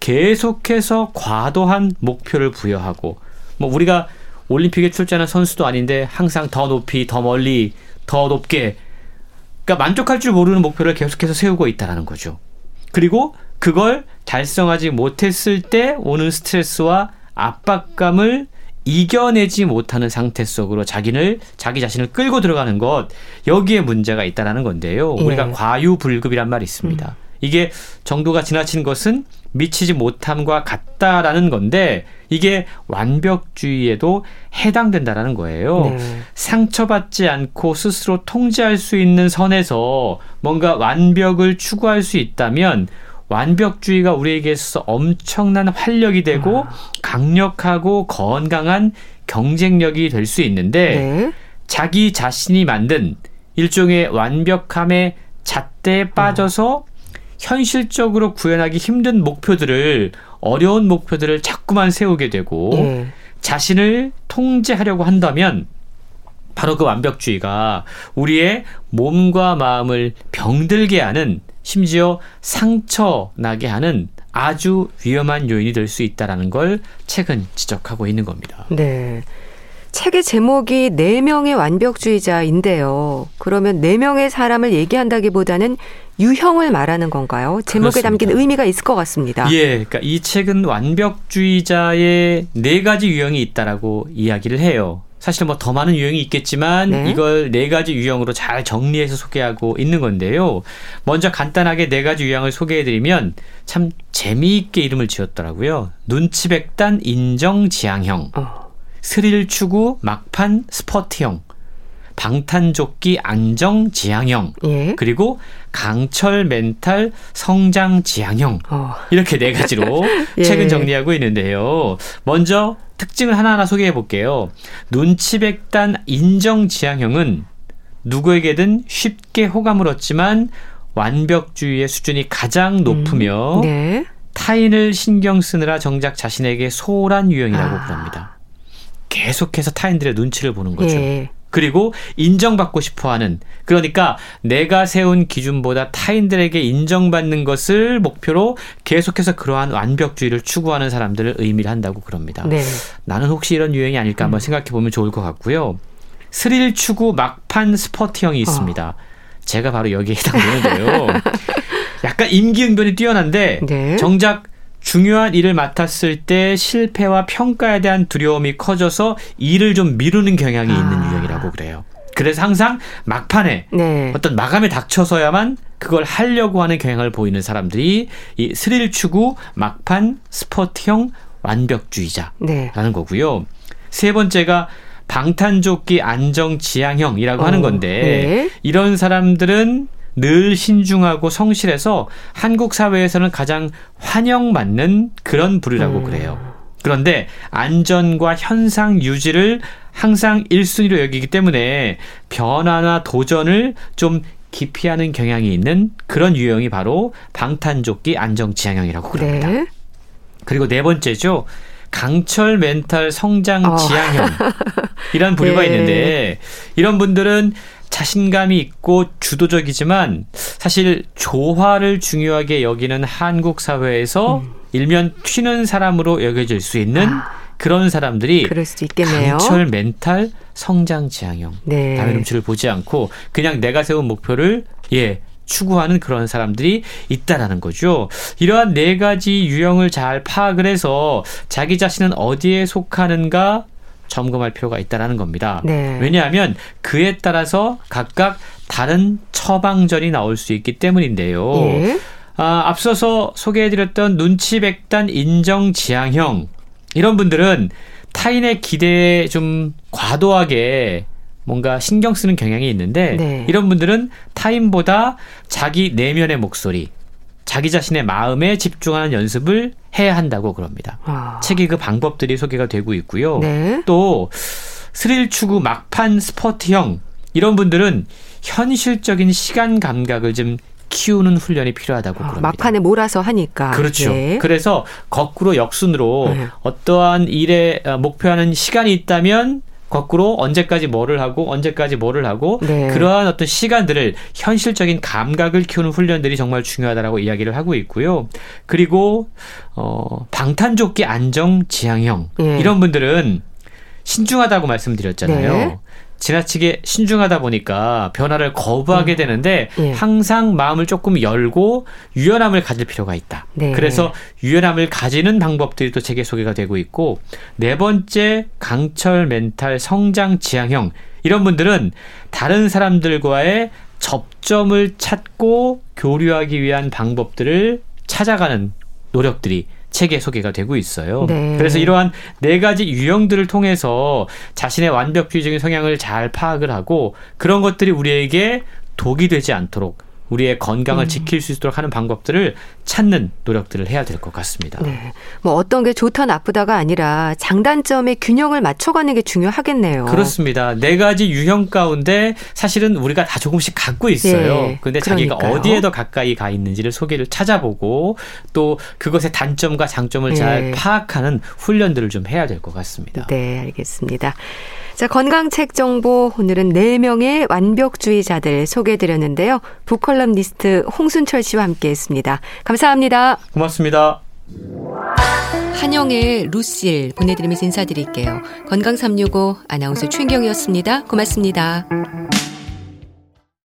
계속해서 과도한 목표를 부여하고 뭐 우리가 올림픽에 출전한 선수도 아닌데 항상 더 높이 더 멀리 더 높게 그러니까 만족할 줄 모르는 목표를 계속해서 세우고 있다라는 거죠. 그리고 그걸 달성하지 못했을 때 오는 스트레스와 압박감을 이겨내지 못하는 상태 속으로 자기를 자기 자신을 끌고 들어가는 것 여기에 문제가 있다라는 건데요. 예. 우리가 과유불급이란 말이 있습니다. 음. 이게 정도가 지나친 것은 미치지 못함과 같다라는 건데 이게 완벽주의에도 해당된다라는 거예요. 네. 상처받지 않고 스스로 통제할 수 있는 선에서 뭔가 완벽을 추구할 수 있다면 완벽주의가 우리에게 있어서 엄청난 활력이 되고 아. 강력하고 건강한 경쟁력이 될 수 있는데 네. 자기 자신이 만든 일종의 완벽함의 잣대에 빠져서 현실적으로 구현하기 힘든 목표들을 어려운 목표들을 자꾸만 세우게 되고 예. 자신을 통제하려고 한다면 바로 그 완벽주의가 우리의 몸과 마음을 병들게 하는 심지어 상처 나게 하는 아주 위험한 요인이 될 수 있다라는 걸 책은 지적하고 있는 겁니다. 네. 책의 제목이 네 명의 완벽주의자인데요. 그러면 네 명의 사람을 얘기한다기보다는 유형을 말하는 건가요? 제목에 그렇습니다. 담긴 의미가 있을 것 같습니다. 예, 그러니까 이 책은 완벽주의자의 네 가지 유형이 있다라고 이야기를 해요. 사실 뭐 더 많은 유형이 있겠지만 네. 이걸 네 가지 유형으로 잘 정리해서 소개하고 있는 건데요. 먼저 간단하게 네 가지 유형을 소개해드리면 참 재미있게 이름을 지었더라고요. 눈치백단 인정지향형. 어. 스릴 추구 막판 스퍼트형, 방탄조끼 안정 지향형, 예. 그리고 강철 멘탈 성장 지향형 어. 이렇게 네 가지로 <laughs> 예. 책은 정리하고 있는데요. 먼저 특징을 하나하나 소개해 볼게요. 눈치백단 인정 지향형은 누구에게든 쉽게 호감을 얻지만 완벽주의의 수준이 가장 높으며 음. 네. 타인을 신경 쓰느라 정작 자신에게 소홀한 유형이라고 아. 부릅니다. 계속해서 타인들의 눈치를 보는 거죠. 예. 그리고 인정받고 싶어 하는 그러니까 내가 세운 기준보다 타인들에게 인정받는 것을 목표로 계속해서 그러한 완벽주의를 추구하는 사람들을 의미를 한다고 그럽니다. 네. 나는 혹시 이런 유행이 아닐까 한번 음. 생각해 보면 좋을 것 같고요. 스릴 추구 막판 스퍼트형이 있습니다. 어. 제가 바로 여기에 해당되는데요. <laughs> 약간 임기응변이 뛰어난데 네. 정작 중요한 일을 맡았을 때 실패와 평가에 대한 두려움이 커져서 일을 좀 미루는 경향이 있는 아. 유형이라고 그래요. 그래서 항상 막판에 네. 어떤 마감에 닥쳐서야만 그걸 하려고 하는 경향을 보이는 사람들이 이 스릴 추구 막판 스포트형 완벽주의자라는 네. 거고요. 세 번째가 방탄조끼 안정 지향형이라고 어, 하는 건데 네. 이런 사람들은 늘 신중하고 성실해서 한국 사회에서는 가장 환영받는 그런 부류라고 음. 그래요. 그런데 안전과 현상 유지를 항상 1순위로 여기기 때문에 변화나 도전을 좀 기피하는 경향이 있는 그런 유형이 바로 방탄조끼 안정지향형이라고 그럽니다. 네. 그리고 네 번째죠. 강철 멘탈 성장 어. 지향형. 이란 <laughs> 부류가 네. 있는데 이런 분들은 자신감이 있고 주도적이지만 사실 조화를 중요하게 여기는 한국 사회에서 음. 일면 튀는 사람으로 여겨질 수 있는 아. 그런 사람들이 그럴 수도 있겠네요. 강철 멘탈 성장 지향형 네. 남의 눈치를 보지 않고 그냥 내가 세운 목표를 예 추구하는 그런 사람들이 있다라는 거죠. 이러한 네 가지 유형을 잘 파악을 해서 자기 자신은 어디에 속하는가 점검할 필요가 있다라는 겁니다. 네. 왜냐하면 그에 따라서 각각 다른 처방전이 나올 수 있기 때문인데요. 예. 아, 앞서서 소개해드렸던 눈치백단 인정 지향형 이런 분들은 타인의 기대에 좀 과도하게 뭔가 신경 쓰는 경향이 있는데 네. 이런 분들은 타인보다 자기 내면의 목소리, 자기 자신의 마음에 집중하는 연습을 해야 한다고 그럽니다. 아. 책의 그 방법들이 소개가 되고 있고요. 네. 또 스릴 추구 막판 스포트형 이런 분들은 현실적인 시간 감각을 좀 키우는 훈련이 필요하다고 아, 그럽니다. 막판에 몰아서 하니까. 그렇죠. 네. 그래서 거꾸로 역순으로 네. 어떠한 일에 어, 목표하는 시간이 있다면 거꾸로 언제까지 뭐를 하고 언제까지 뭐를 하고 네. 그러한 어떤 시간들을 현실적인 감각을 키우는 훈련들이 정말 중요하다라고 이야기를 하고 있고요. 그리고 어 방탄조끼 안정 지향형 네. 이런 분들은 신중하다고 말씀드렸잖아요. 네. 지나치게 신중하다 보니까 변화를 거부하게 음. 되는데 예. 항상 마음을 조금 열고 유연함을 가질 필요가 있다. 네. 그래서 유연함을 가지는 방법들이 또 책에 소개가 되고 있고 네 번째 강철 멘탈 성장 지향형 이런 분들은 다른 사람들과의 접점을 찾고 교류하기 위한 방법들을 찾아가는 노력들이 책에 소개가 되고 있어요. 네. 그래서 이러한 네 가지 유형들을 통해서 자신의 완벽주의적인 성향을 잘 파악을 하고 그런 것들이 우리에게 독이 되지 않도록 우리의 건강을 음. 지킬 수 있도록 하는 방법들을 찾는 노력들을 해야 될 것 같습니다. 네. 뭐 어떤 게 좋다 나쁘다가 아니라 장단점의 균형을 맞춰가는 게 중요하겠네요. 그렇습니다. 네 가지 유형 가운데 사실은 우리가 다 조금씩 갖고 있어요. 네. 근데 자기가 어디에 더 가까이 가 있는지를 소개를 찾아보고 또 그것의 단점과 장점을 네. 잘 파악하는 훈련들을 좀 해야 될 것 같습니다. 네, 알겠습니다. 자, 건강책 정보 오늘은 4명의 완벽주의자들 소개해드렸는데요. 북컬럼니스트 홍순철 씨와 함께 했습니다. 감사합니다. 고맙습니다. 한영의 루실 보내드리면서 인사드릴게요. 건강365 아나운서 최인경이었습니다. 고맙습니다.